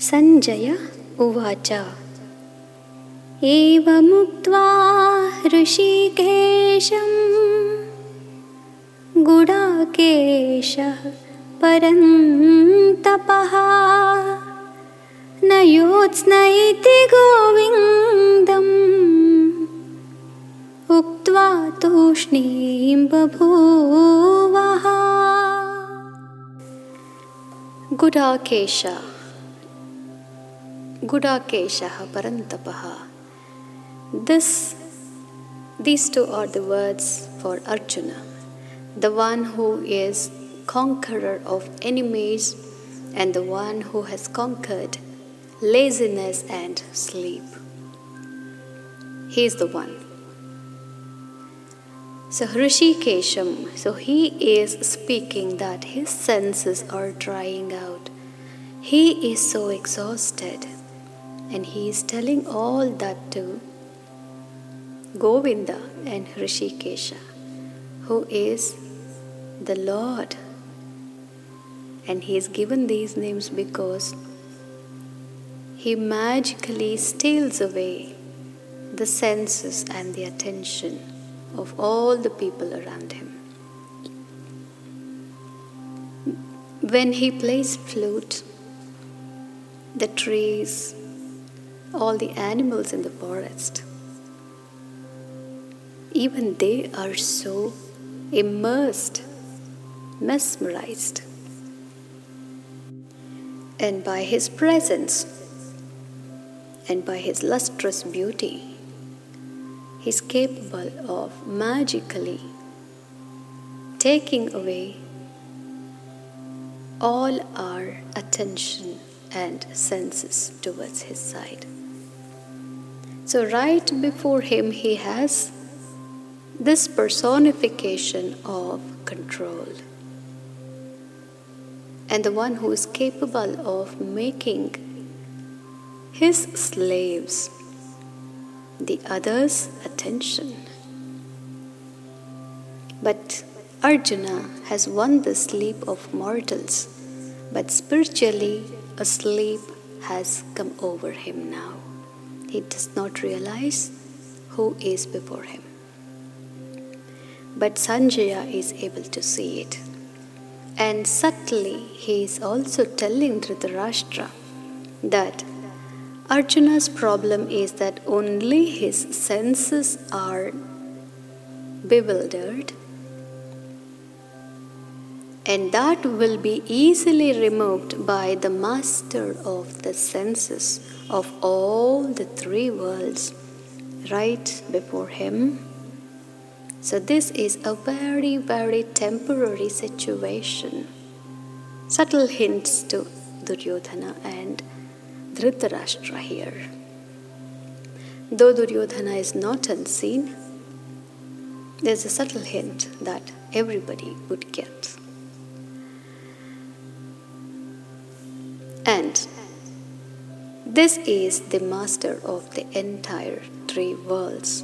सञ्जय उवाच। एवमुक्त्वा ऋषिकेशं गुडाकेशः परन्तपः न योत्स्न इति गोविन्दम्। उक्त्वा तूष्णीं बभूवः Gudakesh Gudakeshaha Parantapaha. This, these two are the words for Arjuna, the one who is conqueror of enemies and the one who has conquered laziness and sleep. He is the one. So Rishikesham, so he is speaking that his senses are drying out. He is so exhausted and he is telling all that to Govinda and Hrishikesha, who is the Lord. And he is given these names because he magically steals away the senses and the attention of all the people around him. When he plays flute, the trees, all the animals in the forest, even they are so immersed, mesmerized. And by his presence and by his lustrous beauty, he's capable of magically taking away all our attention and senses towards his side. So, right before him, he has this personification of control. And the one who is capable of making his slaves the others' attention. But Arjuna has won the sleep of mortals, but spiritually a sleep has come over him now. He does not realize who is before him. But Sanjaya is able to see it. And subtly, he is also telling Dhritarashtra that Arjuna's problem is that only his senses are bewildered, and that will be easily removed by the master of the senses of all the three worlds right before him so, this is a very, very temporary situation. Subtle hints to Duryodhana and Dhritarashtra here. Though Duryodhana is not unseen, there's a subtle hint that everybody would get. And this is the master of the entire three worlds.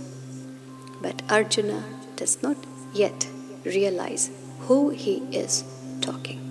But Arjuna does not yet realize who he is talking.